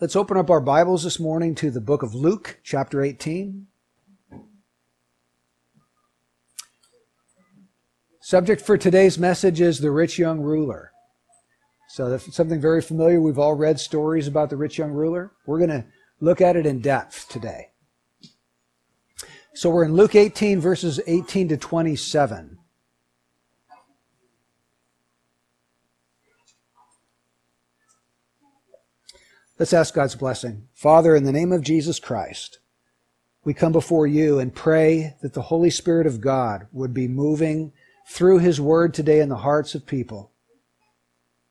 Let's open up our Bibles this morning to the book of Luke, chapter 18. Subject for today's message is the rich young ruler. So something very familiar. We've all read stories about the rich young ruler. We're going to look at it in depth today. So we're in Luke 18, verses 18 to 27. Let's ask God's blessing. Father, in the name of Jesus Christ, we come before you and pray that the Holy Spirit of God would be moving through His Word today in the hearts of people.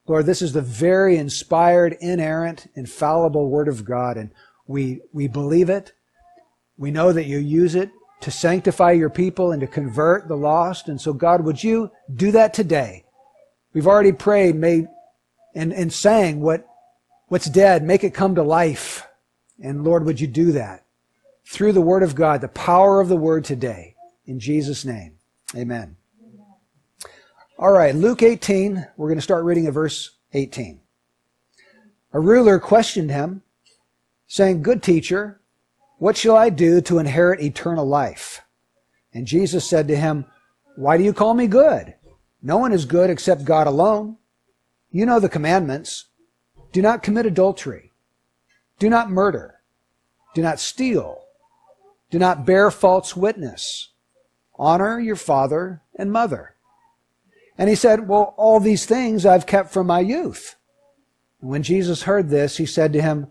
Lord, this is the very inspired, inerrant, infallible Word of God, and we, we believe it. We know that you use it to sanctify your people and to convert the lost. And so, God, would you do that today? We've already prayed, made, and, and sang what what's dead, make it come to life. And Lord, would you do that through the Word of God, the power of the Word today. In Jesus' name, amen. All right, Luke 18, we're going to start reading at verse 18. A ruler questioned him, saying, Good teacher, what shall I do to inherit eternal life? And Jesus said to him, Why do you call me good? No one is good except God alone. You know the commandments. Do not commit adultery. Do not murder. Do not steal. Do not bear false witness. Honor your father and mother. And he said, Well, all these things I've kept from my youth. And when Jesus heard this, he said to him,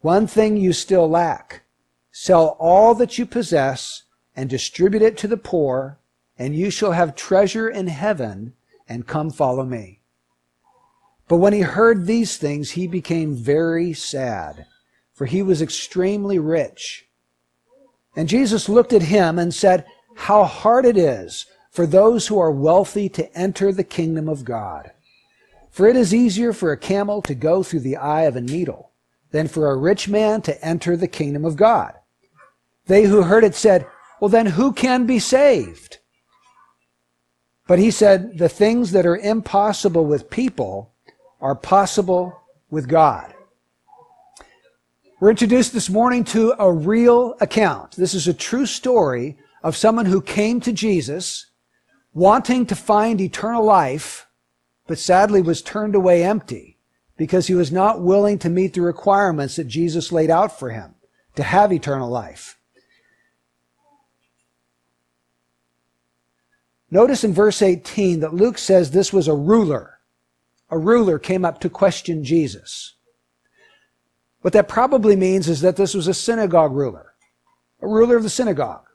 One thing you still lack. Sell all that you possess and distribute it to the poor, and you shall have treasure in heaven, and come follow me. But when he heard these things, he became very sad, for he was extremely rich. And Jesus looked at him and said, How hard it is for those who are wealthy to enter the kingdom of God. For it is easier for a camel to go through the eye of a needle than for a rich man to enter the kingdom of God. They who heard it said, Well, then who can be saved? But he said, The things that are impossible with people are possible with God. We're introduced this morning to a real account. This is a true story of someone who came to Jesus wanting to find eternal life, but sadly was turned away empty because he was not willing to meet the requirements that Jesus laid out for him to have eternal life. Notice in verse 18 that Luke says this was a ruler a ruler came up to question Jesus. What that probably means is that this was a synagogue ruler, a ruler of the synagogue.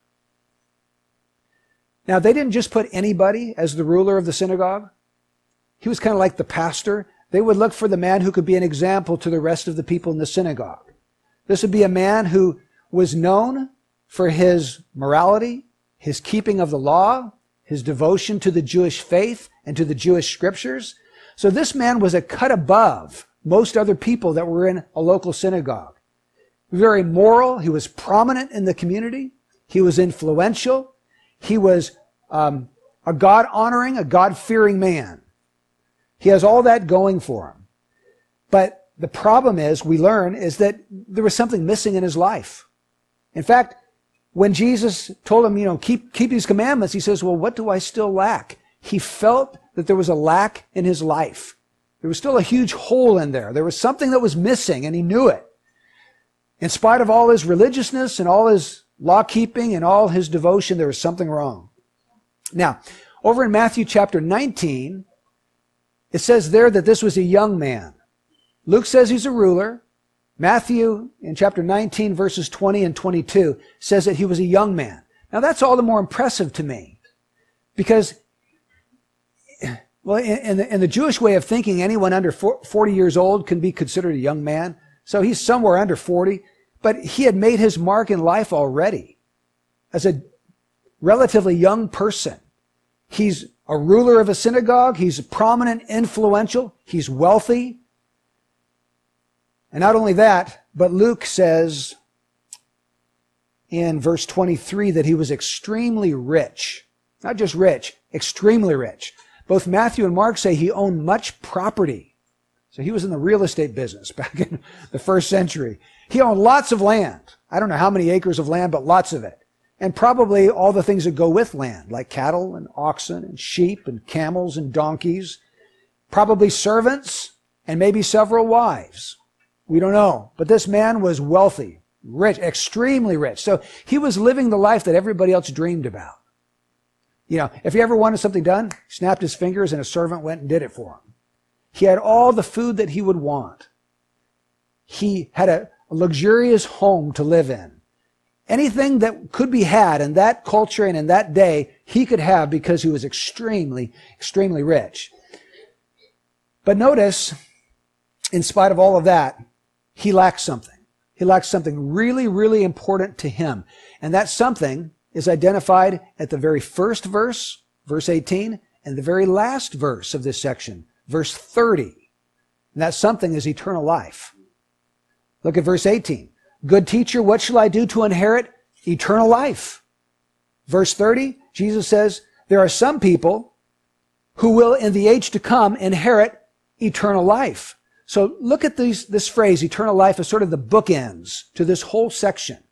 Now, they didn't just put anybody as the ruler of the synagogue. He was kind of like the pastor. They would look for the man who could be an example to the rest of the people in the synagogue. This would be a man who was known for his morality, his keeping of the law, his devotion to the Jewish faith and to the Jewish scriptures, so this man was a cut above most other people that were in a local synagogue. Very moral. He was prominent in the community. He was influential. He was um, a God honoring, a God fearing man. He has all that going for him. But the problem is, we learn, is that there was something missing in his life. In fact, when Jesus told him, you know, keep, keep these commandments, he says, well, what do I still lack? He felt that there was a lack in his life. There was still a huge hole in there. There was something that was missing, and he knew it. In spite of all his religiousness and all his law keeping and all his devotion, there was something wrong. Now, over in Matthew chapter 19, it says there that this was a young man. Luke says he's a ruler. Matthew, in chapter 19, verses 20 and 22, says that he was a young man. Now, that's all the more impressive to me because well, in the, in the Jewish way of thinking, anyone under 40 years old can be considered a young man. So he's somewhere under 40, but he had made his mark in life already as a relatively young person. He's a ruler of a synagogue. He's prominent, influential. He's wealthy. And not only that, but Luke says in verse 23 that he was extremely rich. Not just rich, extremely rich. Both Matthew and Mark say he owned much property. So he was in the real estate business back in the first century. He owned lots of land. I don't know how many acres of land, but lots of it. And probably all the things that go with land, like cattle and oxen and sheep and camels and donkeys. Probably servants and maybe several wives. We don't know. But this man was wealthy, rich, extremely rich. So he was living the life that everybody else dreamed about. You know, if he ever wanted something done, he snapped his fingers and a servant went and did it for him. He had all the food that he would want. He had a luxurious home to live in. Anything that could be had in that culture and in that day, he could have because he was extremely, extremely rich. But notice, in spite of all of that, he lacked something. He lacked something really, really important to him. And that something is identified at the very first verse, verse 18, and the very last verse of this section, verse 30. And that something is eternal life. Look at verse 18. Good teacher, what shall I do to inherit eternal life? Verse 30, Jesus says, there are some people who will in the age to come inherit eternal life. So look at these, this phrase, eternal life, as sort of the bookends to this whole section.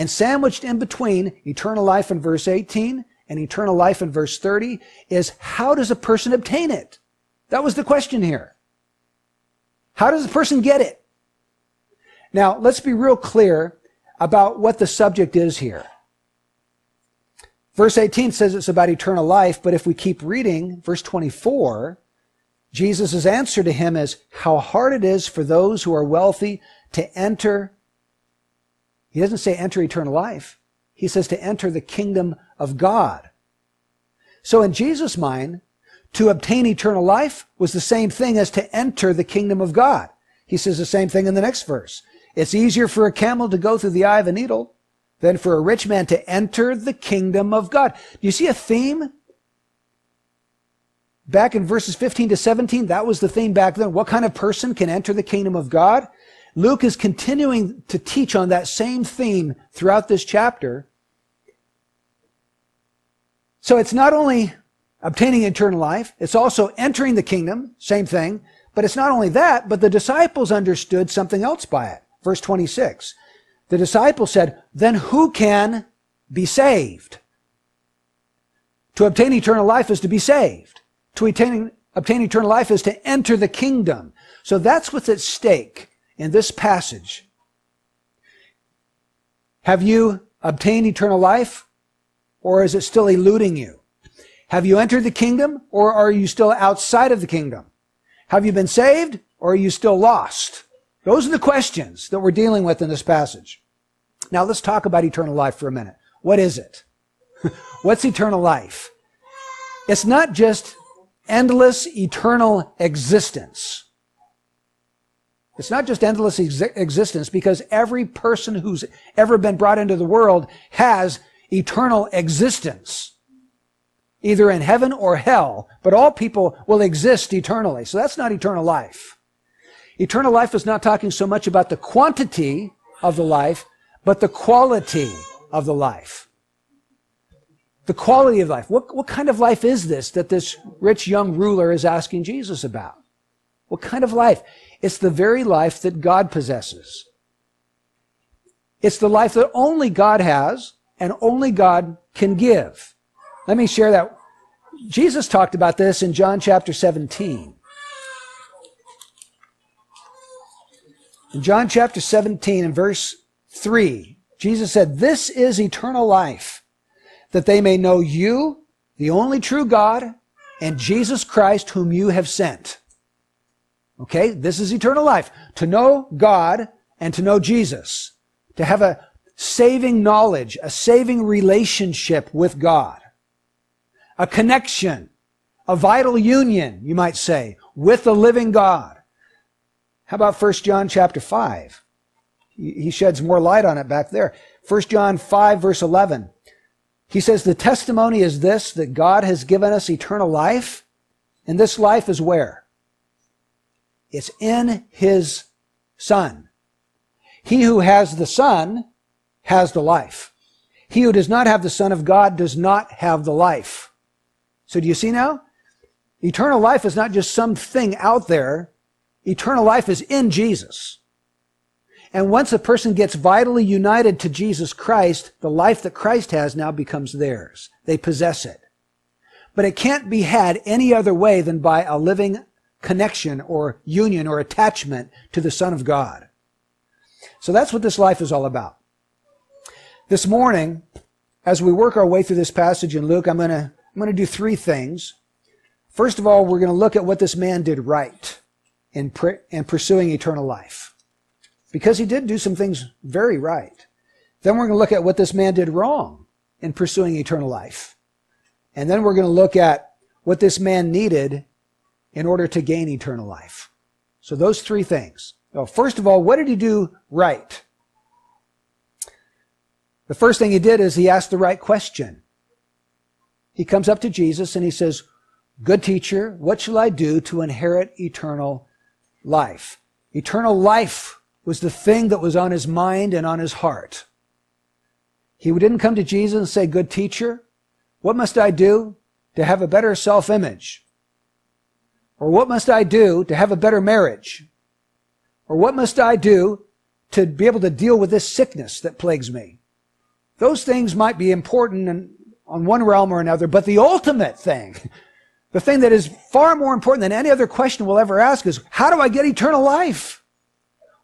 And sandwiched in between eternal life in verse 18 and eternal life in verse 30 is how does a person obtain it? That was the question here. How does a person get it? Now, let's be real clear about what the subject is here. Verse 18 says it's about eternal life, but if we keep reading, verse 24, Jesus' answer to him is how hard it is for those who are wealthy to enter. He doesn't say enter eternal life. He says to enter the kingdom of God. So in Jesus' mind, to obtain eternal life was the same thing as to enter the kingdom of God. He says the same thing in the next verse. It's easier for a camel to go through the eye of a needle than for a rich man to enter the kingdom of God. Do you see a theme Back in verses 15 to 17, that was the theme back then. What kind of person can enter the kingdom of God? Luke is continuing to teach on that same theme throughout this chapter. So it's not only obtaining eternal life, it's also entering the kingdom, same thing. But it's not only that, but the disciples understood something else by it. Verse 26. The disciples said, then who can be saved? To obtain eternal life is to be saved to obtain eternal life is to enter the kingdom. So that's what's at stake in this passage. Have you obtained eternal life or is it still eluding you? Have you entered the kingdom or are you still outside of the kingdom? Have you been saved or are you still lost? Those are the questions that we're dealing with in this passage. Now let's talk about eternal life for a minute. What is it? What's eternal life? It's not just endless eternal existence. It's not just endless ex- existence because every person who's ever been brought into the world has eternal existence, either in heaven or hell, but all people will exist eternally. So that's not eternal life. Eternal life is not talking so much about the quantity of the life, but the quality of the life the quality of life. What, what kind of life is this that this rich young ruler is asking Jesus about? What kind of life? It's the very life that God possesses. It's the life that only God has and only God can give. Let me share that. Jesus talked about this in John chapter 17. In John chapter 17 and verse 3, Jesus said, This is eternal life that they may know you, the only true God, and Jesus Christ whom you have sent. Okay, this is eternal life. To know God and to know Jesus. To have a saving knowledge, a saving relationship with God. A connection, a vital union, you might say, with the living God. How about 1 John chapter 5? He sheds more light on it back there. 1 John 5 verse 11. He says, the testimony is this, that God has given us eternal life. And this life is where? It's in His Son. He who has the Son has the life. He who does not have the Son of God does not have the life. So do you see now? Eternal life is not just something out there. eternal life is in Jesus. And once a person gets vitally united to Jesus Christ, the life that Christ has now becomes theirs. They possess it. But it can't be had any other way than by a living connection or union or attachment to the Son of God. So that's what this life is all about. This morning, as we work our way through this passage in Luke, I'm going to, I'm going to do three things. First of all, we're going to look at what this man did right in, in pursuing eternal life. Because he did do some things very right. Then we're going to look at what this man did wrong in pursuing eternal life. And then we're going to look at what this man needed in order to gain eternal life. So those three things. Well, first of all, what did he do right? The first thing he did is he asked the right question. He comes up to Jesus and he says, Good teacher, what shall I do to inherit eternal life? Eternal life was the thing that was on his mind and on his heart. He didn't come to Jesus and say, Good teacher, what must I do to have a better self image? Or what must I do to have a better marriage? Or what must I do to be able to deal with this sickness that plagues me? Those things might be important in, on one realm or another, but the ultimate thing, the thing that is far more important than any other question we'll ever ask is, how do I get eternal life?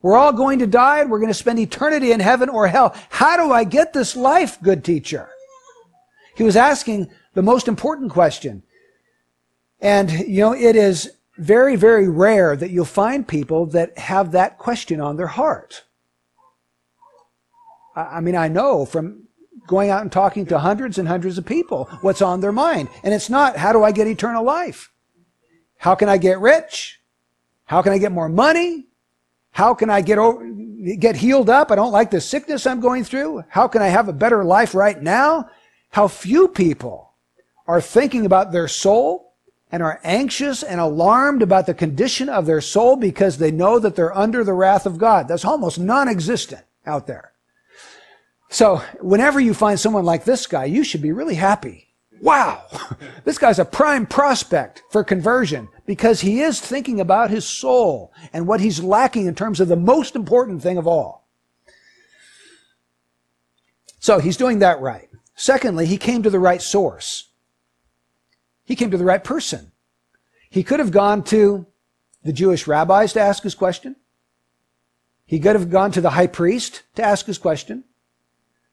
We're all going to die and we're going to spend eternity in heaven or hell. How do I get this life, good teacher? He was asking the most important question. And, you know, it is very, very rare that you'll find people that have that question on their heart. I mean, I know from going out and talking to hundreds and hundreds of people what's on their mind. And it's not, how do I get eternal life? How can I get rich? How can I get more money? How can I get over, get healed up? I don't like the sickness I'm going through. How can I have a better life right now? How few people are thinking about their soul and are anxious and alarmed about the condition of their soul because they know that they're under the wrath of God. That's almost non-existent out there. So whenever you find someone like this guy, you should be really happy. Wow, this guy's a prime prospect for conversion because he is thinking about his soul and what he's lacking in terms of the most important thing of all. So he's doing that right. Secondly, he came to the right source. He came to the right person. He could have gone to the Jewish rabbis to ask his question. He could have gone to the high priest to ask his question.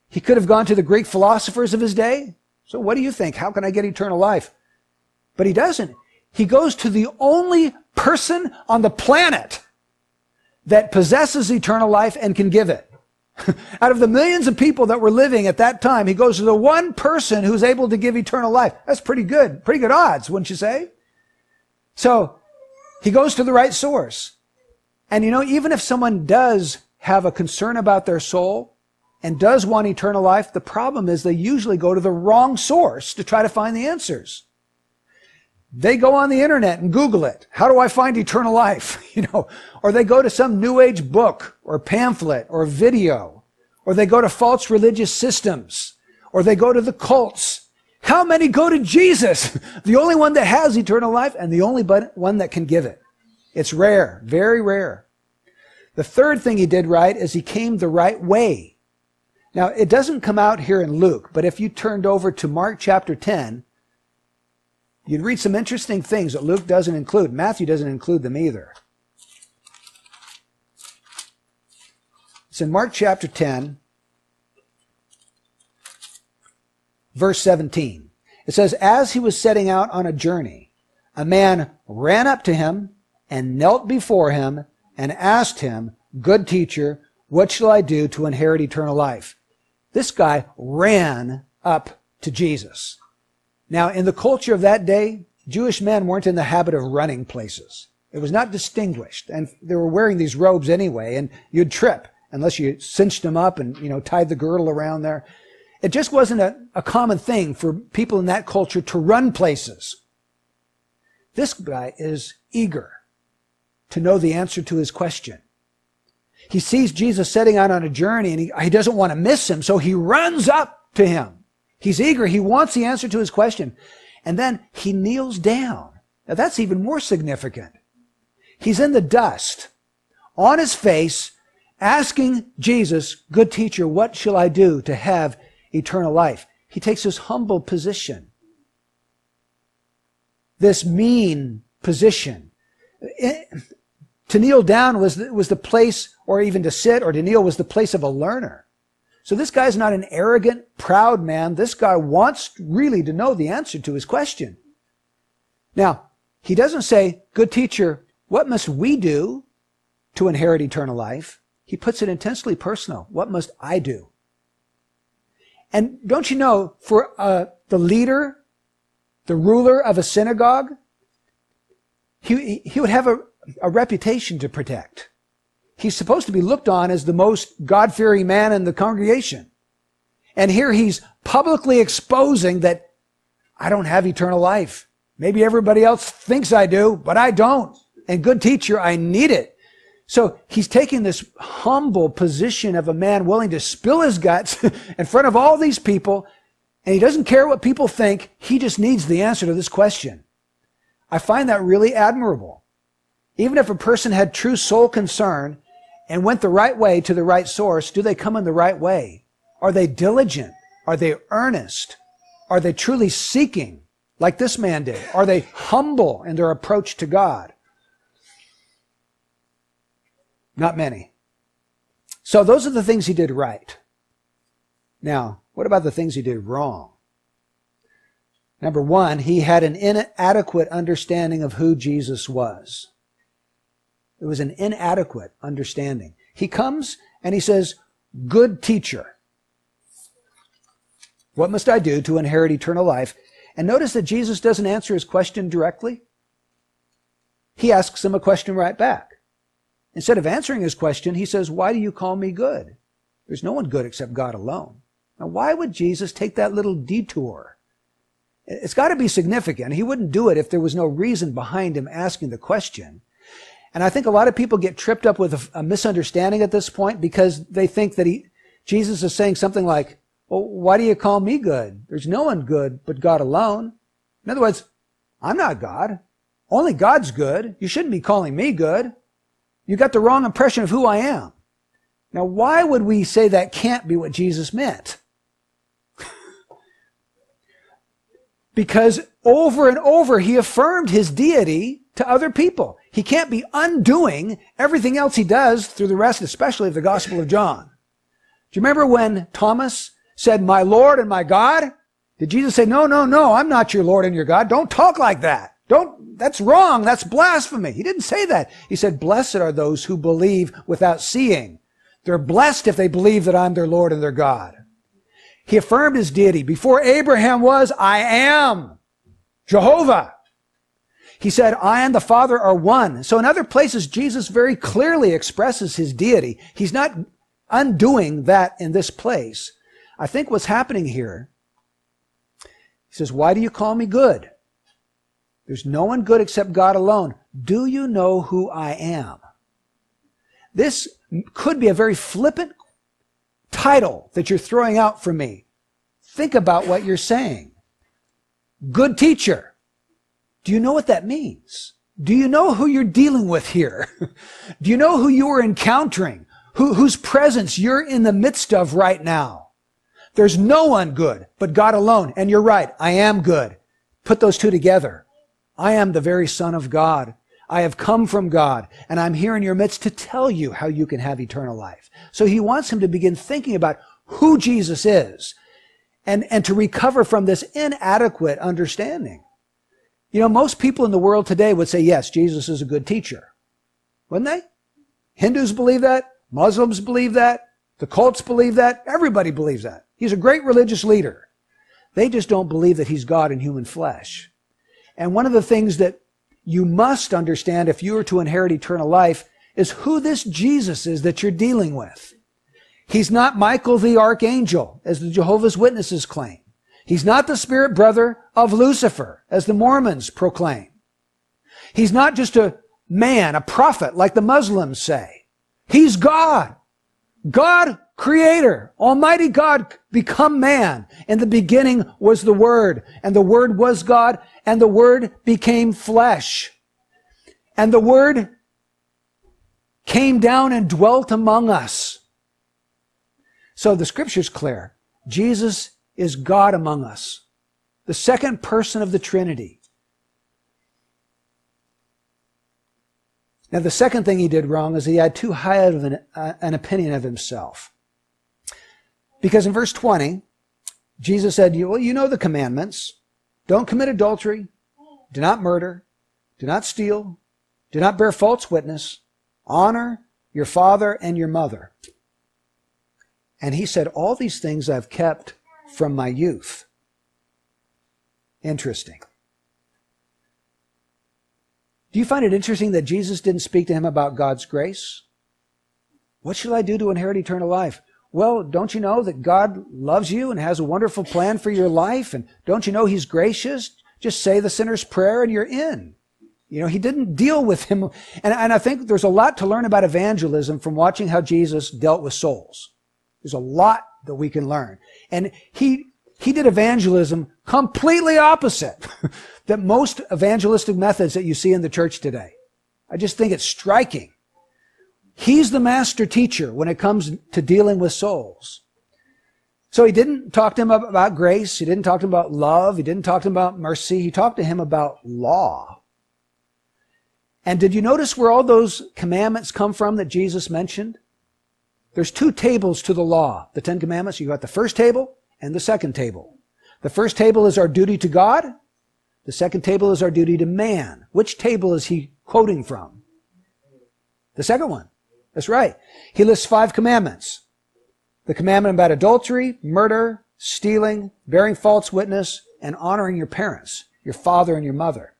He could have gone to the Greek philosophers of his day. So what do you think? How can I get eternal life? But he doesn't. He goes to the only person on the planet that possesses eternal life and can give it. Out of the millions of people that were living at that time, he goes to the one person who's able to give eternal life. That's pretty good. Pretty good odds, wouldn't you say? So, he goes to the right source. And you know, even if someone does have a concern about their soul and does want eternal life, the problem is they usually go to the wrong source to try to find the answers. They go on the internet and Google it. How do I find eternal life? You know, or they go to some new age book or pamphlet or video, or they go to false religious systems, or they go to the cults. How many go to Jesus? The only one that has eternal life and the only one that can give it. It's rare, very rare. The third thing he did right is he came the right way. Now, it doesn't come out here in Luke, but if you turned over to Mark chapter 10, You'd read some interesting things that Luke doesn't include. Matthew doesn't include them either. It's in Mark chapter 10, verse 17. It says, As he was setting out on a journey, a man ran up to him and knelt before him and asked him, Good teacher, what shall I do to inherit eternal life? This guy ran up to Jesus. Now, in the culture of that day, Jewish men weren't in the habit of running places. It was not distinguished. And they were wearing these robes anyway, and you'd trip unless you cinched them up and, you know, tied the girdle around there. It just wasn't a, a common thing for people in that culture to run places. This guy is eager to know the answer to his question. He sees Jesus setting out on a journey and he, he doesn't want to miss him, so he runs up to him. He's eager. He wants the answer to his question. And then he kneels down. Now that's even more significant. He's in the dust, on his face, asking Jesus, Good teacher, what shall I do to have eternal life? He takes this humble position, this mean position. Eh, to kneel down was, was the place, or even to sit or to kneel was the place of a learner. So this guy's not an arrogant, proud man. This guy wants really to know the answer to his question. Now, he doesn't say, good teacher, what must we do to inherit eternal life? He puts it intensely personal. What must I do? And don't you know, for uh, the leader, the ruler of a synagogue, he, he would have a, a reputation to protect. He's supposed to be looked on as the most God-fearing man in the congregation. And here he's publicly exposing that I don't have eternal life. Maybe everybody else thinks I do, but I don't. And good teacher, I need it. So he's taking this humble position of a man willing to spill his guts in front of all these people, and he doesn't care what people think. He just needs the answer to this question. I find that really admirable. Even if a person had true soul concern and went the right way to the right source, do they come in the right way? Are they diligent? Are they earnest? Are they truly seeking like this man did? Are they humble in their approach to God? Not many. So those are the things he did right. Now, what about the things he did wrong? Number one, he had an inadequate understanding of who Jesus was. It was an inadequate understanding. He comes and he says, Good teacher. What must I do to inherit eternal life? And notice that Jesus doesn't answer his question directly. He asks him a question right back. Instead of answering his question, he says, Why do you call me good? There's no one good except God alone. Now, why would Jesus take that little detour? It's got to be significant. He wouldn't do it if there was no reason behind him asking the question. And I think a lot of people get tripped up with a, a misunderstanding at this point because they think that he, Jesus is saying something like, well, why do you call me good? There's no one good but God alone. In other words, I'm not God. Only God's good. You shouldn't be calling me good. You got the wrong impression of who I am. Now, why would we say that can't be what Jesus meant? because over and over he affirmed his deity to other people. He can't be undoing everything else he does through the rest, especially of the Gospel of John. Do you remember when Thomas said, my Lord and my God? Did Jesus say, no, no, no, I'm not your Lord and your God. Don't talk like that. Don't, that's wrong. That's blasphemy. He didn't say that. He said, blessed are those who believe without seeing. They're blessed if they believe that I'm their Lord and their God. He affirmed his deity. Before Abraham was, I am Jehovah. He said, I and the Father are one. So in other places, Jesus very clearly expresses his deity. He's not undoing that in this place. I think what's happening here, he says, why do you call me good? There's no one good except God alone. Do you know who I am? This could be a very flippant title that you're throwing out for me. Think about what you're saying. Good teacher. Do you know what that means? Do you know who you're dealing with here? Do you know who you are encountering? Who, whose presence you're in the midst of right now? There's no one good but God alone. And you're right. I am good. Put those two together. I am the very son of God. I have come from God and I'm here in your midst to tell you how you can have eternal life. So he wants him to begin thinking about who Jesus is and, and to recover from this inadequate understanding. You know, most people in the world today would say, yes, Jesus is a good teacher. Wouldn't they? Hindus believe that. Muslims believe that. The cults believe that. Everybody believes that. He's a great religious leader. They just don't believe that he's God in human flesh. And one of the things that you must understand if you are to inherit eternal life is who this Jesus is that you're dealing with. He's not Michael the archangel, as the Jehovah's Witnesses claim. He's not the spirit brother of Lucifer, as the Mormons proclaim. He's not just a man, a prophet, like the Muslims say. He's God. God, creator, Almighty God, become man. In the beginning was the Word, and the Word was God, and the Word became flesh. And the Word came down and dwelt among us. So the scripture's clear. Jesus is God among us, the second person of the Trinity. Now, the second thing he did wrong is he had too high of an, uh, an opinion of himself. Because in verse 20, Jesus said, Well, you know the commandments. Don't commit adultery. Do not murder. Do not steal. Do not bear false witness. Honor your father and your mother. And he said, All these things I've kept from my youth. Interesting. Do you find it interesting that Jesus didn't speak to him about God's grace? What shall I do to inherit eternal life? Well, don't you know that God loves you and has a wonderful plan for your life? And don't you know He's gracious? Just say the sinner's prayer and you're in. You know, He didn't deal with him. And, and I think there's a lot to learn about evangelism from watching how Jesus dealt with souls. There's a lot that we can learn. And He, He did evangelism completely opposite that most evangelistic methods that you see in the church today. I just think it's striking. He's the master teacher when it comes to dealing with souls. So he didn't talk to him about grace. He didn't talk to him about love. He didn't talk to him about mercy. He talked to him about law. And did you notice where all those commandments come from that Jesus mentioned? There's two tables to the law, the Ten Commandments. You've got the first table and the second table. The first table is our duty to God. The second table is our duty to man. Which table is he quoting from? The second one. That's right. He lists five commandments. The commandment about adultery, murder, stealing, bearing false witness, and honoring your parents, your father and your mother.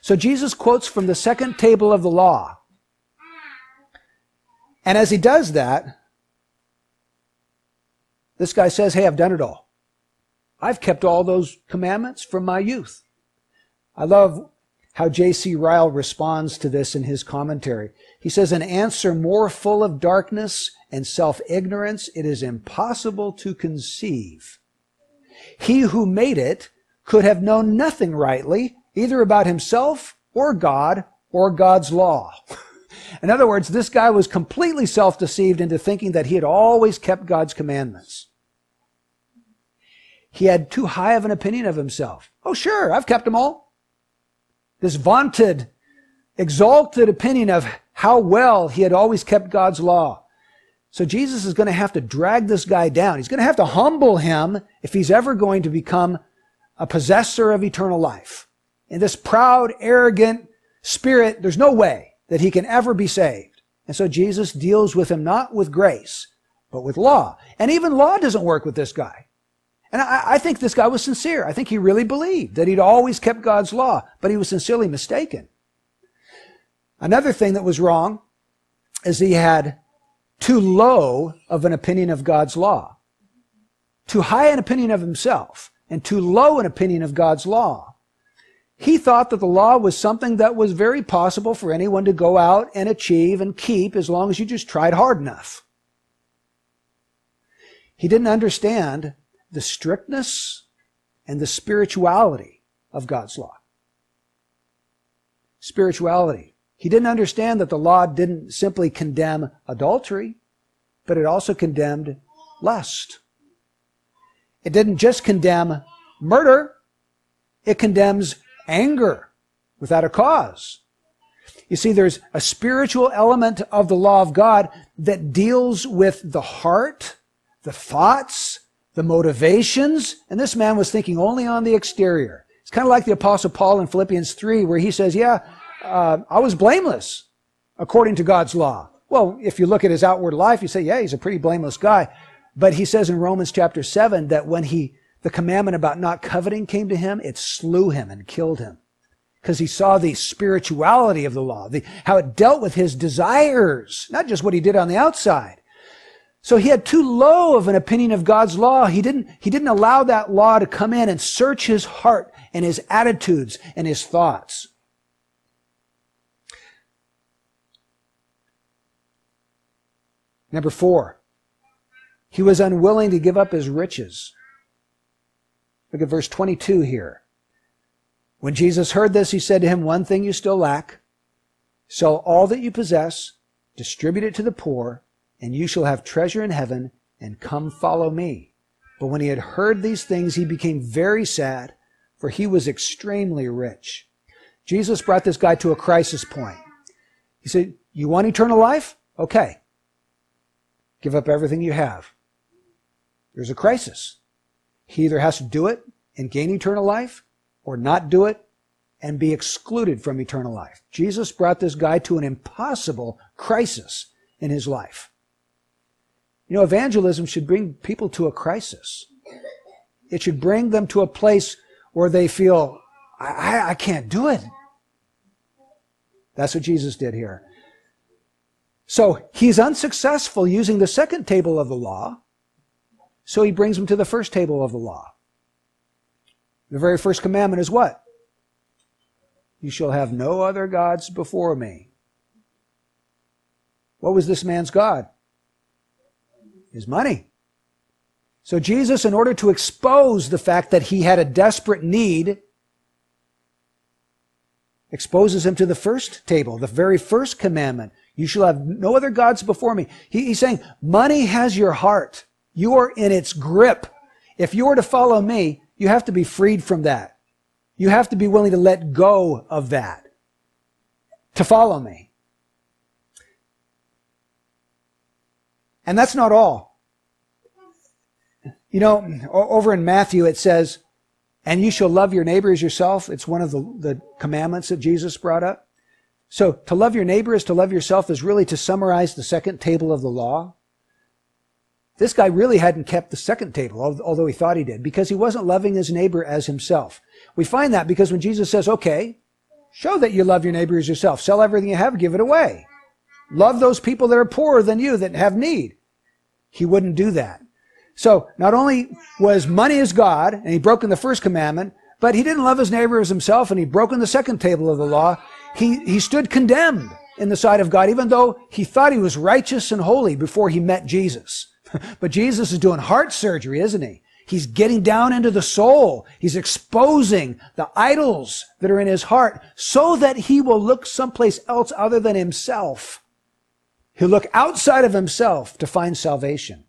So Jesus quotes from the second table of the law. And as he does that, this guy says, Hey, I've done it all. I've kept all those commandments from my youth. I love how J.C. Ryle responds to this in his commentary. He says, an answer more full of darkness and self-ignorance it is impossible to conceive. He who made it could have known nothing rightly, either about himself or God or God's law. in other words, this guy was completely self-deceived into thinking that he had always kept God's commandments. He had too high of an opinion of himself. Oh, sure, I've kept them all. This vaunted, exalted opinion of how well he had always kept God's law. So Jesus is going to have to drag this guy down. He's going to have to humble him if he's ever going to become a possessor of eternal life. In this proud, arrogant spirit, there's no way that he can ever be saved. And so Jesus deals with him not with grace, but with law. And even law doesn't work with this guy. And I, I, think this guy was sincere. I think he really believed that he'd always kept God's law, but he was sincerely mistaken. Another thing that was wrong is he had too low of an opinion of God's law, too high an opinion of himself, and too low an opinion of God's law. He thought that the law was something that was very possible for anyone to go out and achieve and keep as long as you just tried hard enough. He didn't understand the strictness and the spirituality of God's law. Spirituality. He didn't understand that the law didn't simply condemn adultery, but it also condemned lust. It didn't just condemn murder, it condemns anger without a cause. You see, there's a spiritual element of the law of God that deals with the heart, the thoughts, the motivations, and this man was thinking only on the exterior. It's kind of like the Apostle Paul in Philippians 3, where he says, Yeah, uh, I was blameless according to God's law. Well, if you look at his outward life, you say, Yeah, he's a pretty blameless guy. But he says in Romans chapter 7 that when he, the commandment about not coveting came to him, it slew him and killed him. Because he saw the spirituality of the law, the, how it dealt with his desires, not just what he did on the outside. So he had too low of an opinion of God's law. He didn't, he didn't allow that law to come in and search his heart and his attitudes and his thoughts. Number four, he was unwilling to give up his riches. Look at verse 22 here. When Jesus heard this, he said to him, One thing you still lack. Sell all that you possess distribute it to the poor, and you shall have treasure in heaven, and come follow me. But when he had heard these things, he became very sad, for he was extremely rich. Jesus brought this guy to a crisis point. He said, You want eternal life? Okay. Give up everything you have. There's a crisis. He either has to do it and gain eternal life, or not do it and be excluded from eternal life. Jesus brought this guy to an impossible crisis in his life. You know, evangelism should bring people to a crisis. It should bring them to a place where they feel, I, I, I can't do it. That's what Jesus did here. So he's unsuccessful using the second table of the law, so he brings them to the first table of the law. The very first commandment is what? You shall have no other gods before me. What was this man's God? His money. So Jesus, in order to expose the fact that he had a desperate need, exposes him to the first table, the very first commandment. You shall have no other gods before me. He, he's saying, money has your heart. You are in its grip. If you are to follow me, you have to be freed from that. You have to be willing to let go of that to follow me. And that's not all. You know, over in Matthew it says, and you shall love your neighbor as yourself. It's one of the, the commandments that Jesus brought up. So to love your neighbor is to love yourself is really to summarize the second table of the law. This guy really hadn't kept the second table, although he thought he did, because he wasn't loving his neighbor as himself. We find that because when Jesus says, okay, show that you love your neighbor as yourself. Sell everything you have, give it away. Love those people that are poorer than you, that have need. He wouldn't do that. So not only was money his God, and he broken the first commandment, but he didn't love his neighbor as himself, and he broken the second table of the law. He, he stood condemned in the sight of God, even though he thought he was righteous and holy before he met Jesus. but Jesus is doing heart surgery, isn't he? He's getting down into the soul. He's exposing the idols that are in his heart so that he will look someplace else other than himself. He'll look outside of himself to find salvation.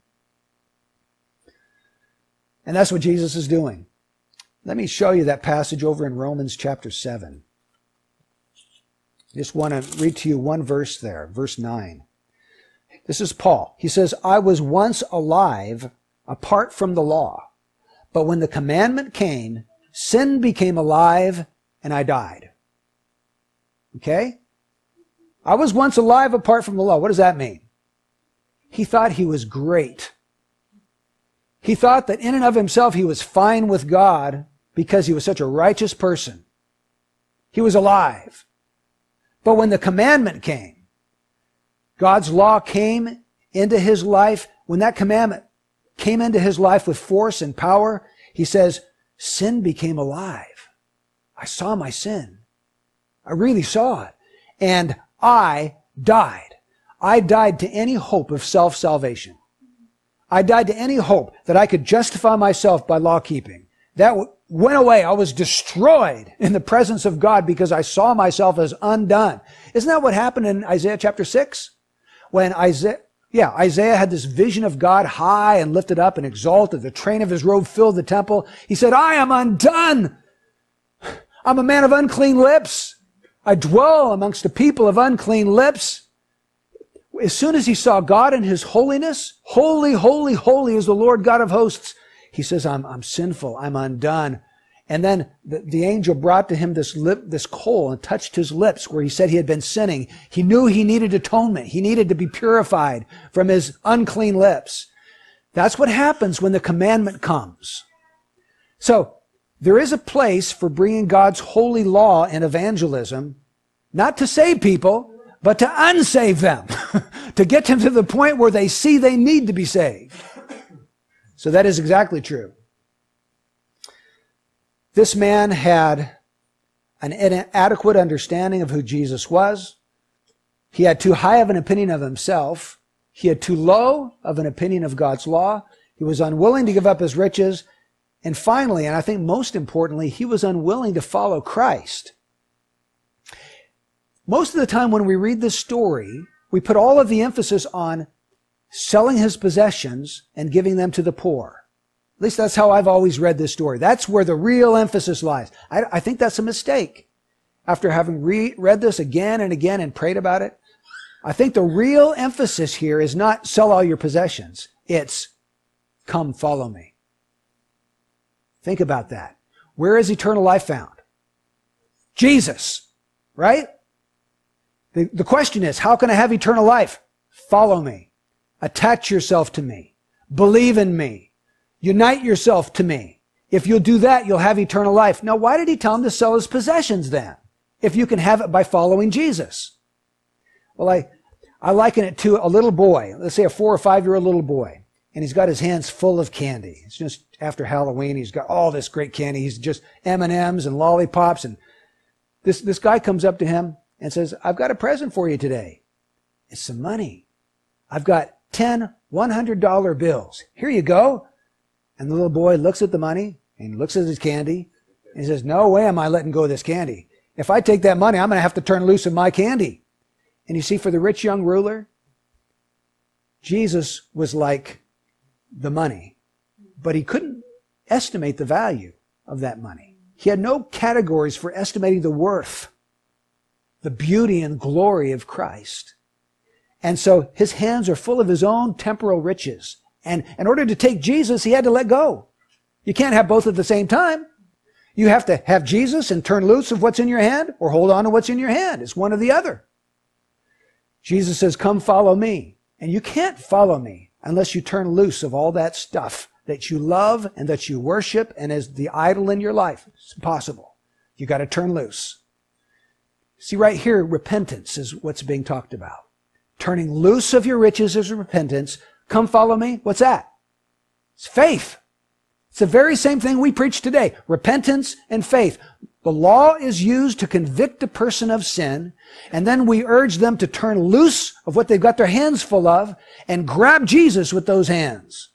And that's what Jesus is doing. Let me show you that passage over in Romans chapter 7. Just want to read to you one verse there, verse 9. This is Paul. He says, I was once alive apart from the law. But when the commandment came, sin became alive and I died. Okay? I was once alive apart from the law. What does that mean? He thought he was great. He thought that in and of himself he was fine with God because he was such a righteous person. He was alive. But when the commandment came, God's law came into his life, when that commandment came into his life with force and power, he says, sin became alive. I saw my sin. I really saw it. And I died. I died to any hope of self-salvation. I died to any hope that I could justify myself by law keeping. That went away. I was destroyed in the presence of God because I saw myself as undone. Isn't that what happened in Isaiah chapter 6? When Isaiah, yeah, Isaiah had this vision of God high and lifted up and exalted. The train of his robe filled the temple. He said, I am undone. I'm a man of unclean lips. I dwell amongst a people of unclean lips. As soon as he saw God in his holiness, holy, holy, holy is the Lord God of hosts, he says, I'm, I'm sinful. I'm undone. And then the, the, angel brought to him this lip, this coal and touched his lips where he said he had been sinning. He knew he needed atonement. He needed to be purified from his unclean lips. That's what happens when the commandment comes. So there is a place for bringing God's holy law and evangelism, not to save people, but to unsave them, to get them to the point where they see they need to be saved. So that is exactly true. This man had an inadequate understanding of who Jesus was. He had too high of an opinion of himself. He had too low of an opinion of God's law. He was unwilling to give up his riches. And finally, and I think most importantly, he was unwilling to follow Christ. Most of the time when we read this story, we put all of the emphasis on selling his possessions and giving them to the poor. At least that's how I've always read this story. That's where the real emphasis lies. I, I think that's a mistake. After having re- read this again and again and prayed about it, I think the real emphasis here is not sell all your possessions. It's come follow me. Think about that. Where is eternal life found? Jesus, right? The, the question is, how can I have eternal life? Follow me. Attach yourself to me. Believe in me. Unite yourself to me. If you'll do that, you'll have eternal life. Now, why did he tell him to sell his possessions then? If you can have it by following Jesus. Well, I, I liken it to a little boy. Let's say a four or five year old little boy. And he's got his hands full of candy. It's just after Halloween. He's got all this great candy. He's just M&Ms and lollipops. And this, this guy comes up to him and says, I've got a present for you today. It's some money. I've got 10 $100 bills. Here you go. And the little boy looks at the money and looks at his candy and he says, no way am I letting go of this candy. If I take that money, I'm going to have to turn loose of my candy. And you see, for the rich young ruler, Jesus was like the money, but he couldn't estimate the value of that money. He had no categories for estimating the worth, the beauty and glory of Christ. And so his hands are full of his own temporal riches. And in order to take Jesus, he had to let go. You can't have both at the same time. You have to have Jesus and turn loose of what's in your hand or hold on to what's in your hand. It's one or the other. Jesus says, come follow me. And you can't follow me unless you turn loose of all that stuff that you love and that you worship and is the idol in your life. It's impossible. You got to turn loose. See right here, repentance is what's being talked about. Turning loose of your riches is repentance. Come follow me. What's that? It's faith. It's the very same thing we preach today. Repentance and faith. The law is used to convict a person of sin, and then we urge them to turn loose of what they've got their hands full of and grab Jesus with those hands.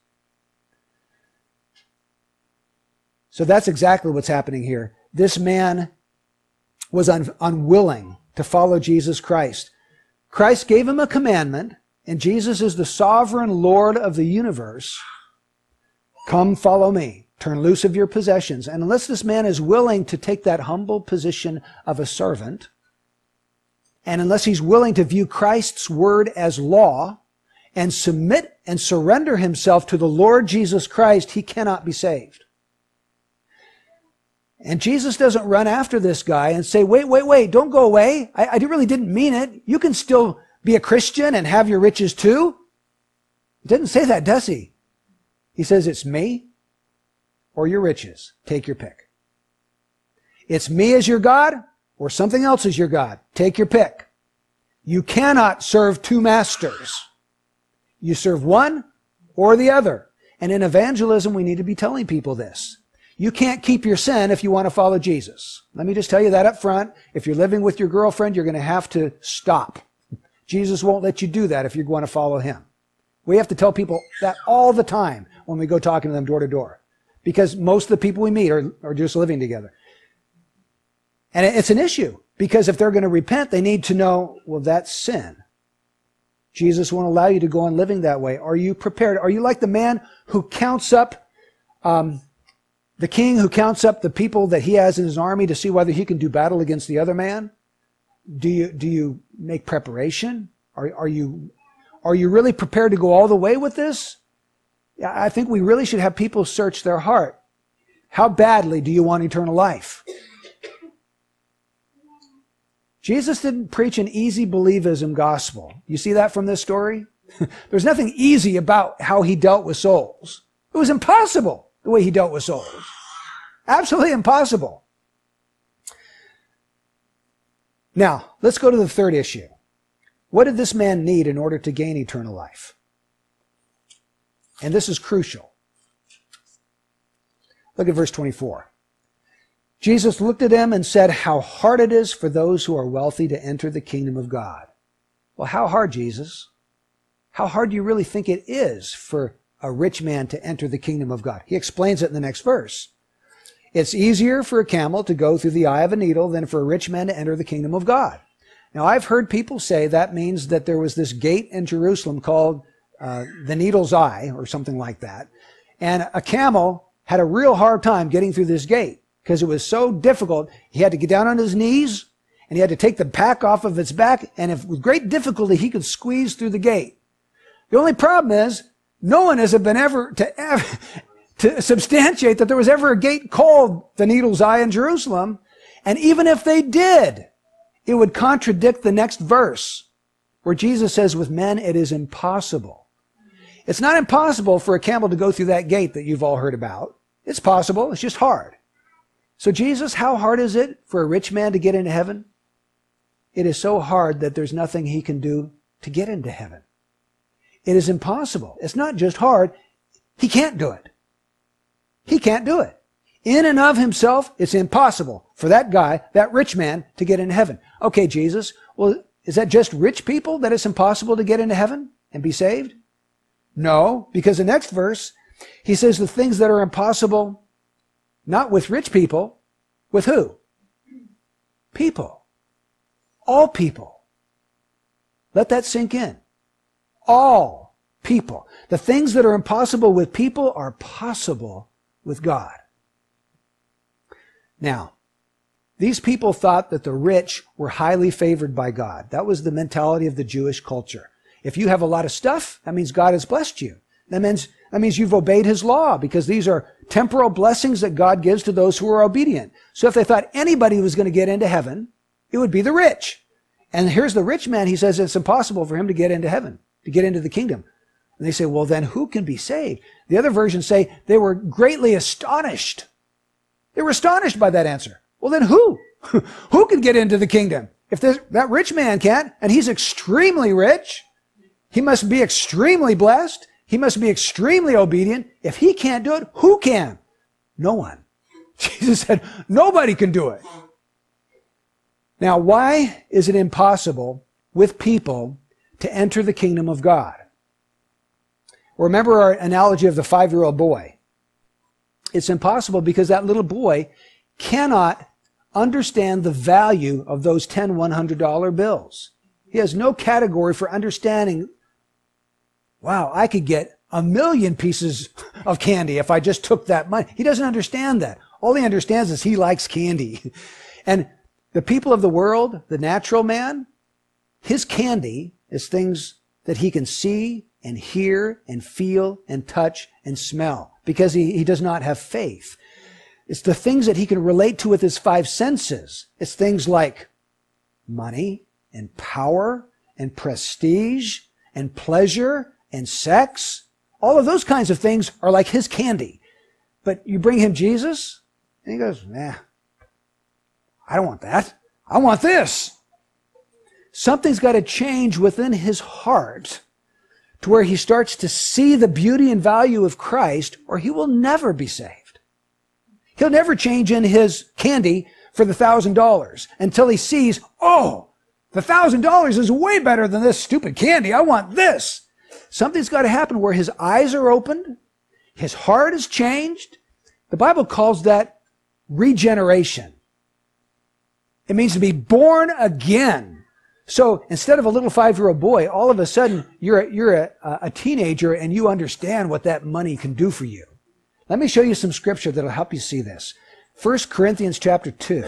So that's exactly what's happening here. This man was un- unwilling to follow Jesus Christ. Christ gave him a commandment, and Jesus is the sovereign Lord of the universe. Come follow me. Turn loose of your possessions. And unless this man is willing to take that humble position of a servant, and unless he's willing to view Christ's word as law and submit and surrender himself to the Lord Jesus Christ, he cannot be saved. And Jesus doesn't run after this guy and say, wait, wait, wait, don't go away. I, I really didn't mean it. You can still be a Christian and have your riches too. He doesn't say that, does he? He says, It's me or your riches. Take your pick. It's me as your God or something else as your God. Take your pick. You cannot serve two masters. You serve one or the other. And in evangelism, we need to be telling people this. You can't keep your sin if you want to follow Jesus. Let me just tell you that up front. If you're living with your girlfriend, you're going to have to stop. Jesus won't let you do that if you're going to follow him. We have to tell people that all the time when we go talking to them door to door. Because most of the people we meet are, are just living together. And it's an issue because if they're going to repent, they need to know, well, that's sin. Jesus won't allow you to go on living that way. Are you prepared? Are you like the man who counts up, um, the king who counts up the people that he has in his army to see whether he can do battle against the other man? Do you, do you make preparation? Are, are you, are you really prepared to go all the way with this? I think we really should have people search their heart. How badly do you want eternal life? Jesus didn't preach an easy believism gospel. You see that from this story? There's nothing easy about how he dealt with souls. It was impossible the way he dealt with souls. Absolutely impossible. Now, let's go to the third issue. What did this man need in order to gain eternal life? And this is crucial. Look at verse 24. Jesus looked at him and said, How hard it is for those who are wealthy to enter the kingdom of God. Well, how hard, Jesus? How hard do you really think it is for a rich man to enter the kingdom of God? He explains it in the next verse. It's easier for a camel to go through the eye of a needle than for a rich man to enter the kingdom of God. Now, I've heard people say that means that there was this gate in Jerusalem called uh, the Needle's Eye or something like that. And a camel had a real hard time getting through this gate because it was so difficult. He had to get down on his knees and he had to take the pack off of its back. And if with great difficulty, he could squeeze through the gate. The only problem is no one has been ever to, ever, to substantiate that there was ever a gate called the Needle's Eye in Jerusalem. And even if they did, it would contradict the next verse where Jesus says, with men, it is impossible. It's not impossible for a camel to go through that gate that you've all heard about. It's possible. It's just hard. So Jesus, how hard is it for a rich man to get into heaven? It is so hard that there's nothing he can do to get into heaven. It is impossible. It's not just hard. He can't do it. He can't do it. In and of himself, it's impossible for that guy, that rich man, to get into heaven. Okay, Jesus, well, is that just rich people that it's impossible to get into heaven and be saved? No, because the next verse, he says the things that are impossible, not with rich people, with who? People. All people. Let that sink in. All people. The things that are impossible with people are possible with God. Now, these people thought that the rich were highly favored by God. That was the mentality of the Jewish culture. If you have a lot of stuff, that means God has blessed you. That means, that means you've obeyed his law because these are temporal blessings that God gives to those who are obedient. So if they thought anybody was going to get into heaven, it would be the rich. And here's the rich man. He says it's impossible for him to get into heaven, to get into the kingdom. And they say, well, then who can be saved? The other versions say they were greatly astonished. They were astonished by that answer. Well, then who? who can get into the kingdom? If that rich man can't, and he's extremely rich, he must be extremely blessed. He must be extremely obedient. If he can't do it, who can? No one. Jesus said, nobody can do it. Now, why is it impossible with people to enter the kingdom of God? Remember our analogy of the five year old boy. It's impossible because that little boy cannot understand the value of those 10 $100 bills. He has no category for understanding, wow, I could get a million pieces of candy if I just took that money. He doesn't understand that. All he understands is he likes candy. And the people of the world, the natural man, his candy is things that he can see and hear and feel and touch and smell because he, he does not have faith. It's the things that he can relate to with his five senses. It's things like money and power and prestige and pleasure and sex. All of those kinds of things are like his candy. But you bring him Jesus, and he goes, nah, I don't want that. I want this. Something's got to change within his heart to where he starts to see the beauty and value of Christ, or he will never be saved. He'll never change in his candy for the thousand dollars until he sees, oh, the thousand dollars is way better than this stupid candy. I want this. Something's got to happen where his eyes are opened, his heart is changed. The Bible calls that regeneration. It means to be born again. So instead of a little five-year-old boy, all of a sudden you're, a, you're a, a teenager and you understand what that money can do for you. Let me show you some scripture that'll help you see this. 1 Corinthians chapter 2.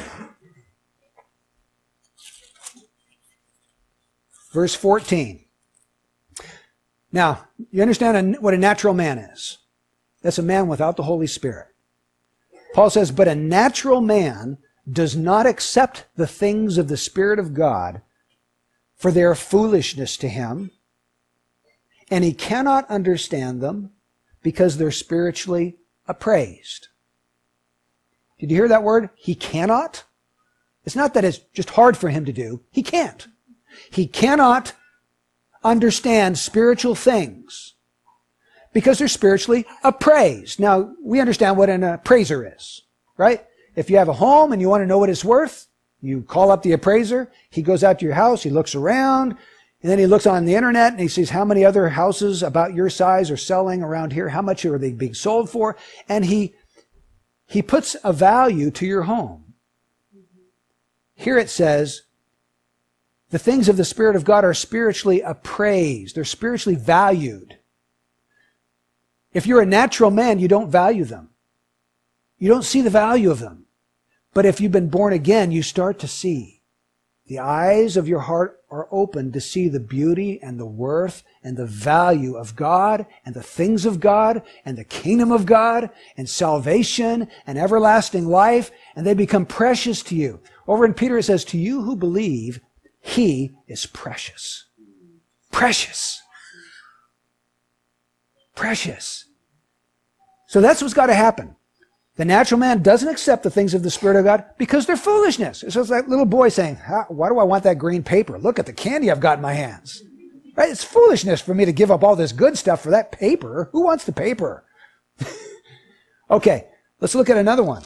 Verse 14. Now, you understand what a natural man is. That's a man without the Holy Spirit. Paul says, but a natural man does not accept the things of the Spirit of God for their foolishness to him, and he cannot understand them because they're spiritually appraised. Did you hear that word? He cannot? It's not that it's just hard for him to do. He can't. He cannot understand spiritual things because they're spiritually appraised. Now, we understand what an appraiser is, right? If you have a home and you want to know what it's worth, you call up the appraiser. He goes out to your house. He looks around. And then he looks on the internet and he sees how many other houses about your size are selling around here. How much are they being sold for? And he, he puts a value to your home. Here it says, the things of the Spirit of God are spiritually appraised. They're spiritually valued. If you're a natural man, you don't value them. You don't see the value of them. But if you've been born again, you start to see. The eyes of your heart are open to see the beauty and the worth and the value of God and the things of God and the kingdom of God and salvation and everlasting life, and they become precious to you. Over in Peter it says, To you who believe, he is precious. Precious. Precious. So that's what's got to happen. The natural man doesn't accept the things of the Spirit of God because they're foolishness. It's just like little boy saying, why do I want that green paper? Look at the candy I've got in my hands. Right? It's foolishness for me to give up all this good stuff for that paper. Who wants the paper? okay, let's look at another one.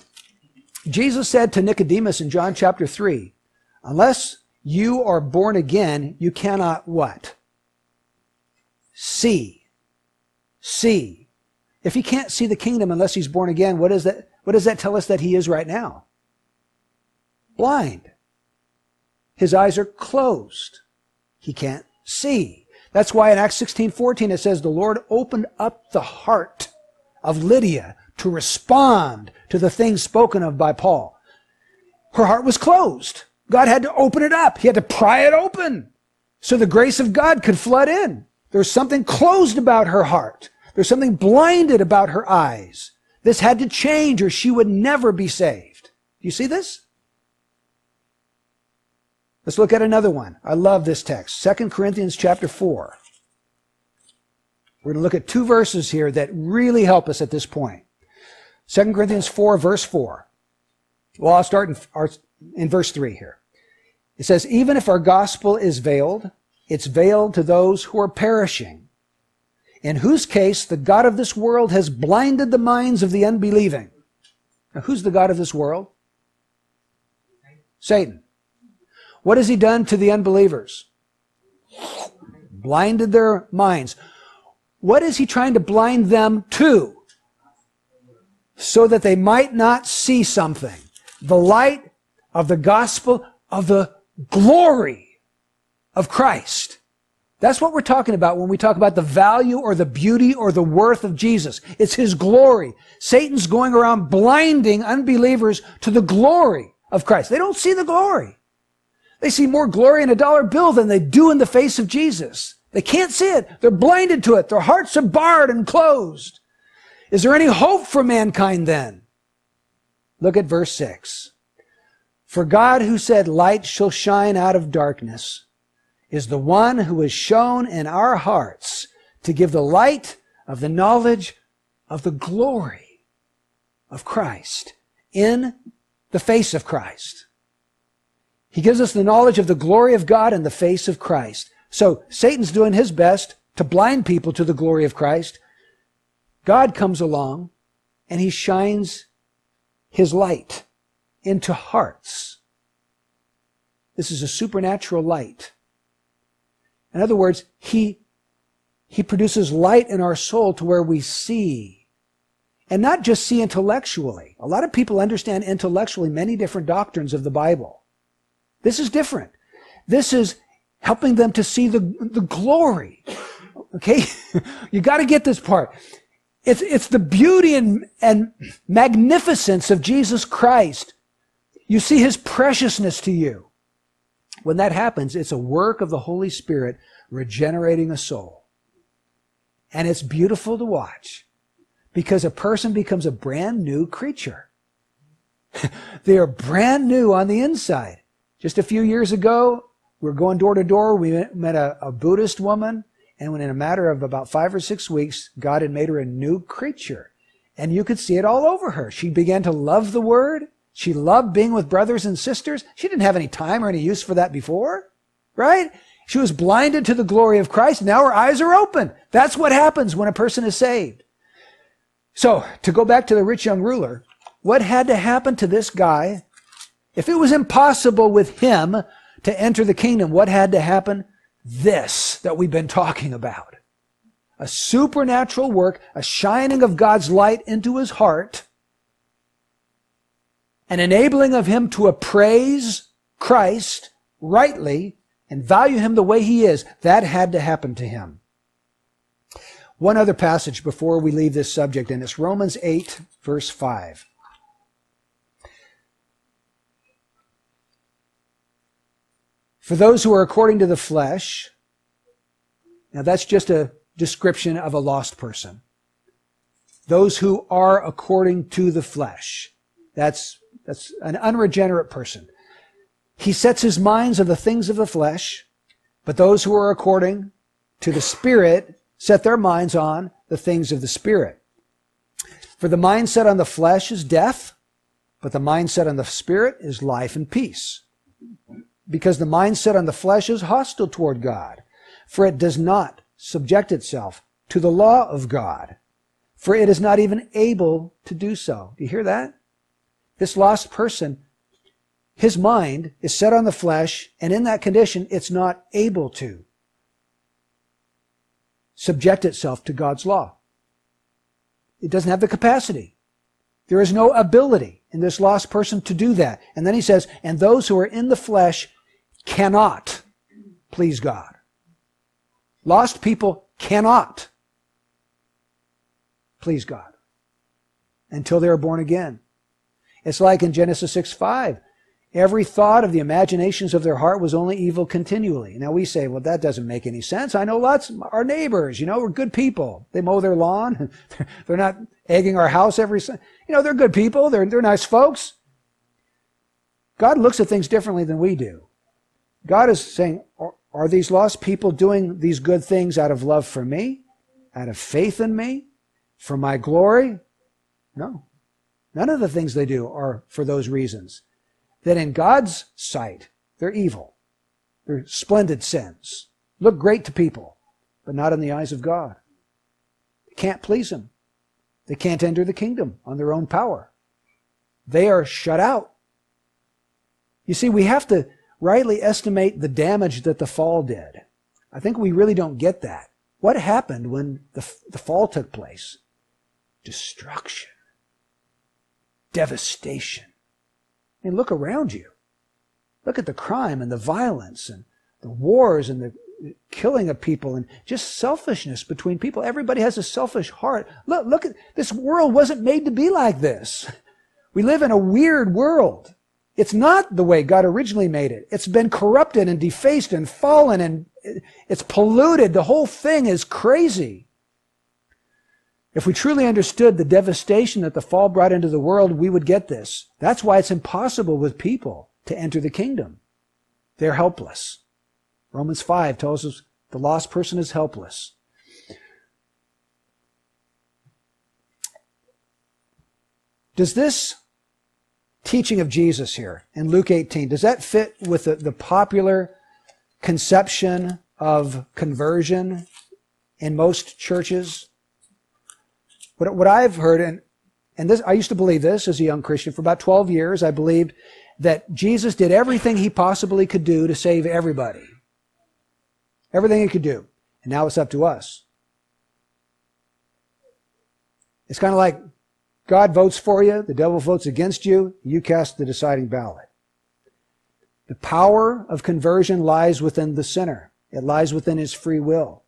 Jesus said to Nicodemus in John chapter 3, unless you are born again, you cannot what? See. See. If he can't see the kingdom unless he's born again, what, is that, what does that tell us that he is right now? Blind. His eyes are closed. He can't see. That's why in Acts 16, 14 it says the Lord opened up the heart of Lydia to respond to the things spoken of by Paul. Her heart was closed. God had to open it up. He had to pry it open so the grace of God could flood in. There was something closed about her heart. There's something blinded about her eyes. This had to change or she would never be saved. Do you see this? Let's look at another one. I love this text. 2 Corinthians chapter 4. We're going to look at two verses here that really help us at this point. 2 Corinthians 4 verse 4. Well, I'll start in, in verse 3 here. It says, even if our gospel is veiled, it's veiled to those who are perishing in whose case the God of this world has blinded the minds of the unbelieving. Now, who's the God of this world? Satan. What has he done to the unbelievers? Blinded their minds. What is he trying to blind them to? So that they might not see something. The light of the gospel of the glory of Christ. That's what we're talking about when we talk about the value or the beauty or the worth of Jesus. It's His glory. Satan's going around blinding unbelievers to the glory of Christ. They don't see the glory. They see more glory in a dollar bill than they do in the face of Jesus. They can't see it. They're blinded to it. Their hearts are barred and closed. Is there any hope for mankind then? Look at verse 6. For God who said, light shall shine out of darkness, is the one who is shone in our hearts to give the light of the knowledge of the glory of Christ in the face of Christ. He gives us the knowledge of the glory of God in the face of Christ. So Satan's doing his best to blind people to the glory of Christ. God comes along and he shines his light into hearts. This is a supernatural light. In other words, he, he produces light in our soul to where we see. And not just see intellectually. A lot of people understand intellectually many different doctrines of the Bible. This is different. This is helping them to see the, the glory. Okay? you gotta get this part. It's, it's the beauty and, and magnificence of Jesus Christ. You see his preciousness to you. When that happens, it's a work of the Holy Spirit regenerating a soul. And it's beautiful to watch because a person becomes a brand new creature. they are brand new on the inside. Just a few years ago, we were going door to door. We met a, a Buddhist woman, and when in a matter of about five or six weeks, God had made her a new creature. And you could see it all over her. She began to love the Word. She loved being with brothers and sisters. She didn't have any time or any use for that before, right? She was blinded to the glory of Christ. Now her eyes are open. That's what happens when a person is saved. So, to go back to the rich young ruler, what had to happen to this guy? If it was impossible with him to enter the kingdom, what had to happen? This that we've been talking about. A supernatural work, a shining of God's light into his heart, an enabling of him to appraise Christ rightly, and value him the way he is, that had to happen to him. One other passage before we leave this subject, and it's Romans 8, verse 5. For those who are according to the flesh, now that's just a description of a lost person. Those who are according to the flesh. That's, that's an unregenerate person. He sets his minds on the things of the flesh, but those who are according to the Spirit set their minds on the things of the Spirit. For the mindset on the flesh is death, but the mindset on the Spirit is life and peace because the mindset on the flesh is hostile toward God, for it does not subject itself to the law of God, for it is not even able to do so. Do you hear that? This lost person, his mind is set on the flesh, and in that condition, it's not able to subject itself to God's law. It doesn't have the capacity. There is no ability in this lost person to do that. And then he says, and those who are in the flesh cannot please God. Lost people cannot please God until they are born again. It's like in Genesis 6 5. Every thought of the imaginations of their heart was only evil continually. Now we say, well, that doesn't make any sense. I know lots, of our neighbors, you know, we're good people. They mow their lawn. they're not egging our house every, you know, they're good people. They're, they're nice folks. God looks at things differently than we do. God is saying, are, are these lost people doing these good things out of love for me? Out of faith in me? For my glory? No. None of the things they do are for those reasons. That in God's sight, they're evil. They're splendid sins. Look great to people, but not in the eyes of God. They can't please Him. They can't enter the kingdom on their own power. They are shut out. You see, we have to rightly estimate the damage that the fall did. I think we really don't get that. What happened when the, the fall took place? Destruction. Devastation. I mean, look around you. Look at the crime and the violence and the wars and the killing of people and just selfishness between people. Everybody has a selfish heart. Look, look at this world wasn't made to be like this. We live in a weird world. It's not the way God originally made it. It's been corrupted and defaced and fallen and it's polluted. The whole thing is crazy. If we truly understood the devastation that the fall brought into the world, we would get this. That's why it's impossible with people to enter the kingdom. They're helpless. Romans 5 tells us the lost person is helpless. Does this teaching of Jesus here in Luke 18, does that fit with the, the popular conception of conversion in most churches? What, what I've heard, and, and this, I used to believe this as a young Christian for about 12 years. I believed that Jesus did everything he possibly could do to save everybody. Everything he could do. And now it's up to us. It's kind of like God votes for you, the devil votes against you, you cast the deciding ballot. The power of conversion lies within the sinner. It lies within his free will.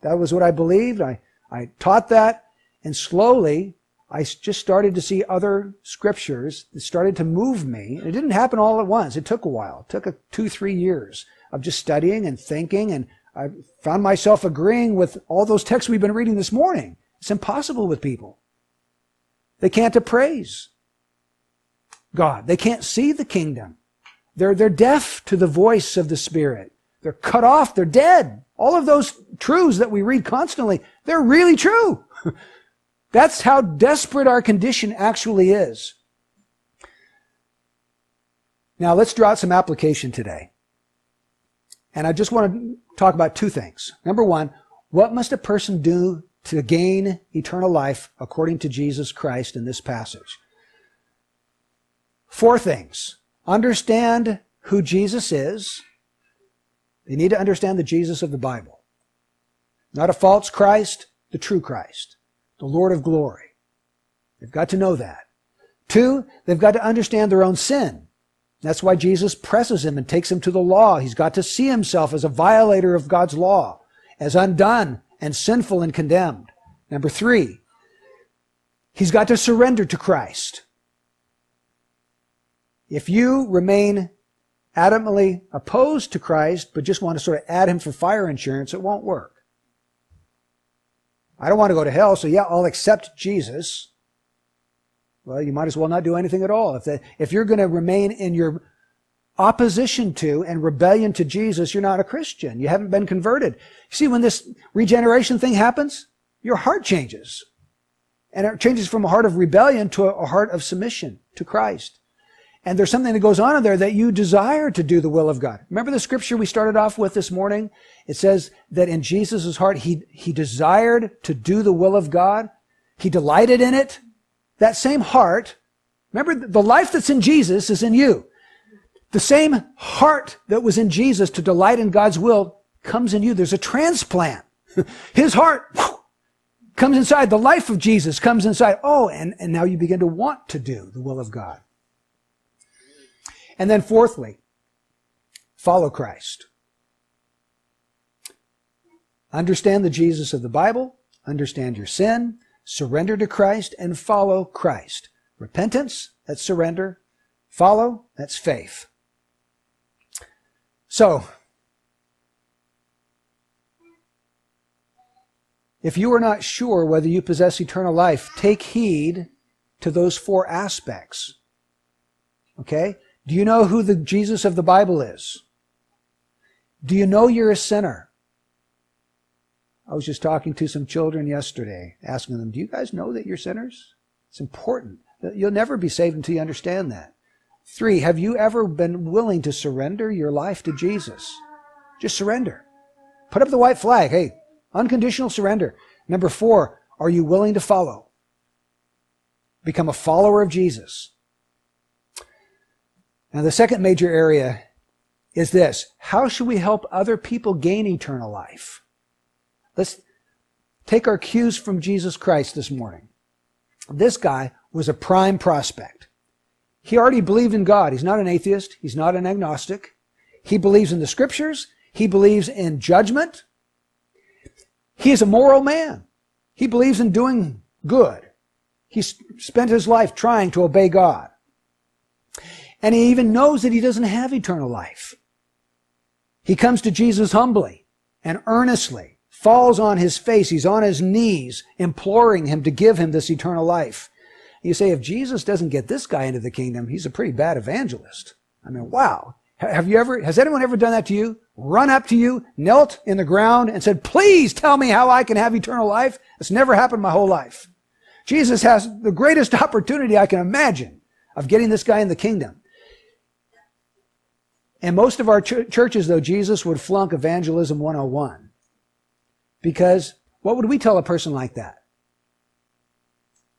That was what I believed. I, I taught that, and slowly I just started to see other scriptures that started to move me. It didn't happen all at once. It took a while. It took a, two, three years of just studying and thinking, and I found myself agreeing with all those texts we've been reading this morning. It's impossible with people. They can't appraise God. They can't see the kingdom. They're, they're deaf to the voice of the Spirit. They're cut off. They're dead. All of those truths that we read constantly, they're really true. That's how desperate our condition actually is. Now let's draw out some application today. And I just want to talk about two things. Number one, what must a person do to gain eternal life according to Jesus Christ in this passage. Four things. Understand who Jesus is. They need to understand the Jesus of the Bible. Not a false Christ, the true Christ, the Lord of glory. They've got to know that. Two, they've got to understand their own sin. That's why Jesus presses him and takes him to the law. He's got to see himself as a violator of God's law, as undone and sinful and condemned. Number three, he's got to surrender to Christ. If you remain adamantly opposed to Christ, but just want to sort of add him for fire insurance, it won't work. I don't want to go to hell, so yeah, I'll accept Jesus. Well, you might as well not do anything at all. If, if you're going to remain in your opposition to and rebellion to Jesus, you're not a Christian. You haven't been converted. You see, when this regeneration thing happens, your heart changes. And it changes from a heart of rebellion to a heart of submission to Christ. And there's something that goes on in there that you desire to do the will of God. Remember the scripture we started off with this morning? It says that in Jesus' heart, he, he desired to do the will of God. He delighted in it. That same heart, remember the life that's in Jesus is in you. The same heart that was in Jesus to delight in God's will comes in you. There's a transplant. His heart whew, comes inside. The life of Jesus comes inside. Oh, and, and now you begin to want to do the will of God. And then fourthly, follow Christ. Understand the Jesus of the Bible, understand your sin, surrender to Christ, and follow Christ. Repentance, that's surrender. Follow, that's faith. So, if you are not sure whether you possess eternal life, take heed to those four aspects. Okay? Do you know who the Jesus of the Bible is? Do you know you're a sinner? I was just talking to some children yesterday, asking them, Do you guys know that you're sinners? It's important. You'll never be saved until you understand that. Three, have you ever been willing to surrender your life to Jesus? Just surrender. Put up the white flag. Hey, unconditional surrender. Number four, are you willing to follow? Become a follower of Jesus. Now, the second major area is this how should we help other people gain eternal life? Let's take our cues from Jesus Christ this morning. This guy was a prime prospect. He already believed in God. He's not an atheist. He's not an agnostic. He believes in the scriptures. He believes in judgment. He is a moral man. He believes in doing good. He spent his life trying to obey God. And he even knows that he doesn't have eternal life. He comes to Jesus humbly and earnestly, falls on his face. He's on his knees, imploring him to give him this eternal life. You say, if Jesus doesn't get this guy into the kingdom, he's a pretty bad evangelist. I mean, wow. Have you ever, has anyone ever done that to you? Run up to you, knelt in the ground and said, please tell me how I can have eternal life? It's never happened my whole life. Jesus has the greatest opportunity I can imagine of getting this guy in the kingdom. And most of our ch- churches, though, Jesus would flunk evangelism 101. Because what would we tell a person like that?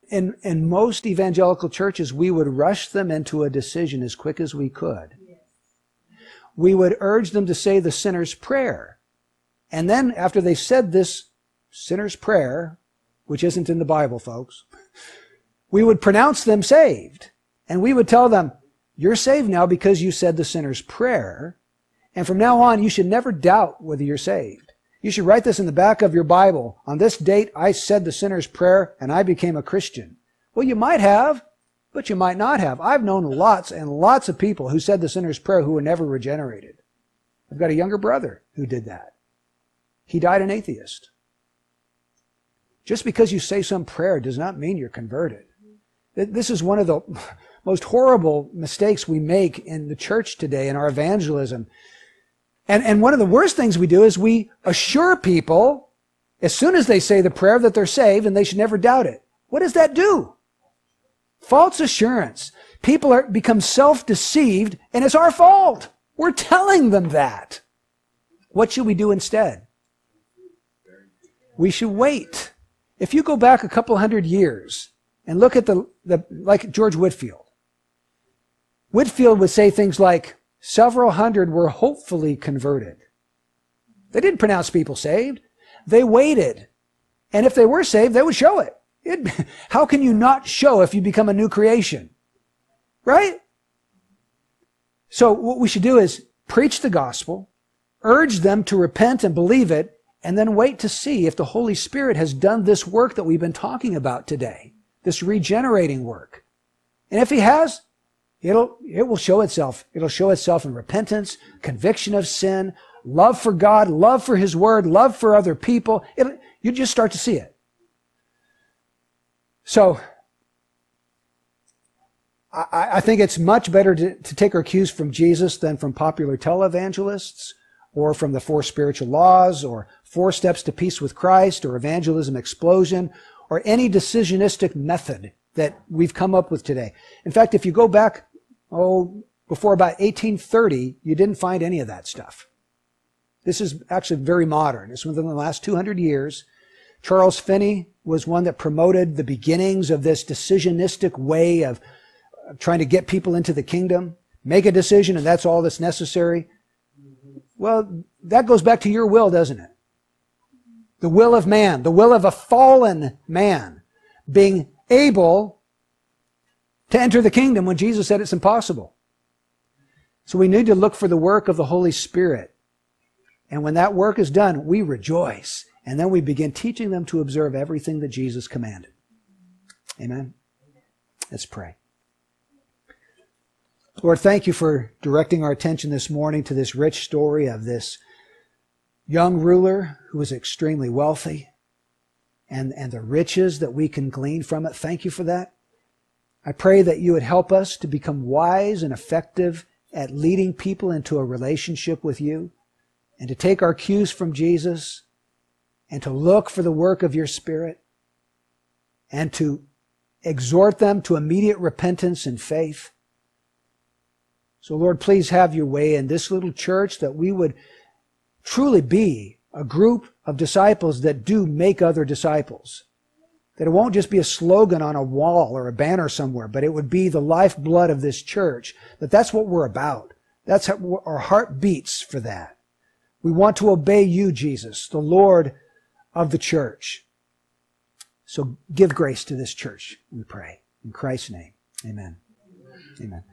In, in most evangelical churches, we would rush them into a decision as quick as we could. We would urge them to say the sinner's prayer. And then, after they said this sinner's prayer, which isn't in the Bible, folks, we would pronounce them saved. And we would tell them, you're saved now because you said the sinner's prayer. And from now on, you should never doubt whether you're saved. You should write this in the back of your Bible. On this date, I said the sinner's prayer and I became a Christian. Well, you might have, but you might not have. I've known lots and lots of people who said the sinner's prayer who were never regenerated. I've got a younger brother who did that. He died an atheist. Just because you say some prayer does not mean you're converted. This is one of the most horrible mistakes we make in the church today in our evangelism. And, and one of the worst things we do is we assure people as soon as they say the prayer that they're saved and they should never doubt it. What does that do? False assurance. People are, become self-deceived and it's our fault. We're telling them that. What should we do instead? We should wait. If you go back a couple hundred years and look at the, the like George Whitefield, Whitefield would say things like, several hundred were hopefully converted. They didn't pronounce people saved. They waited. And if they were saved, they would show it. it. How can you not show if you become a new creation? Right? So what we should do is preach the gospel, urge them to repent and believe it, and then wait to see if the Holy Spirit has done this work that we've been talking about today, this regenerating work. And if he has, it'll, it will show itself. It'll show itself in repentance, conviction of sin, love for God, love for his word, love for other people. It, you just start to see it. So, I, I think it's much better to, to take our cues from Jesus than from popular televangelists or from the four spiritual laws or four steps to peace with Christ or evangelism explosion or any decisionistic method that we've come up with today. In fact, if you go back, oh, before about 1830, you didn't find any of that stuff. This is actually very modern. It's within the last 200 years. Charles Finney was one that promoted the beginnings of this decisionistic way of trying to get people into the kingdom. Make a decision and that's all that's necessary. Well, that goes back to your will, doesn't it? The will of man, the will of a fallen man being able to enter the kingdom when Jesus said it's impossible. So we need to look for the work of the Holy Spirit. And when that work is done, we rejoice. And then we begin teaching them to observe everything that Jesus commanded. Amen. Let's pray. Lord, thank you for directing our attention this morning to this rich story of this young ruler who was extremely wealthy and, and the riches that we can glean from it. Thank you for that. I pray that you would help us to become wise and effective at leading people into a relationship with you and to take our cues from Jesus and to look for the work of your Spirit and to exhort them to immediate repentance and faith so, Lord, please have your way in this little church that we would truly be a group of disciples that do make other disciples. That it won't just be a slogan on a wall or a banner somewhere, but it would be the lifeblood of this church. That that's what we're about. That's how our heart beats for that. We want to obey you, Jesus, the Lord of the church. So give grace to this church, we pray. In Christ's name, amen. Amen.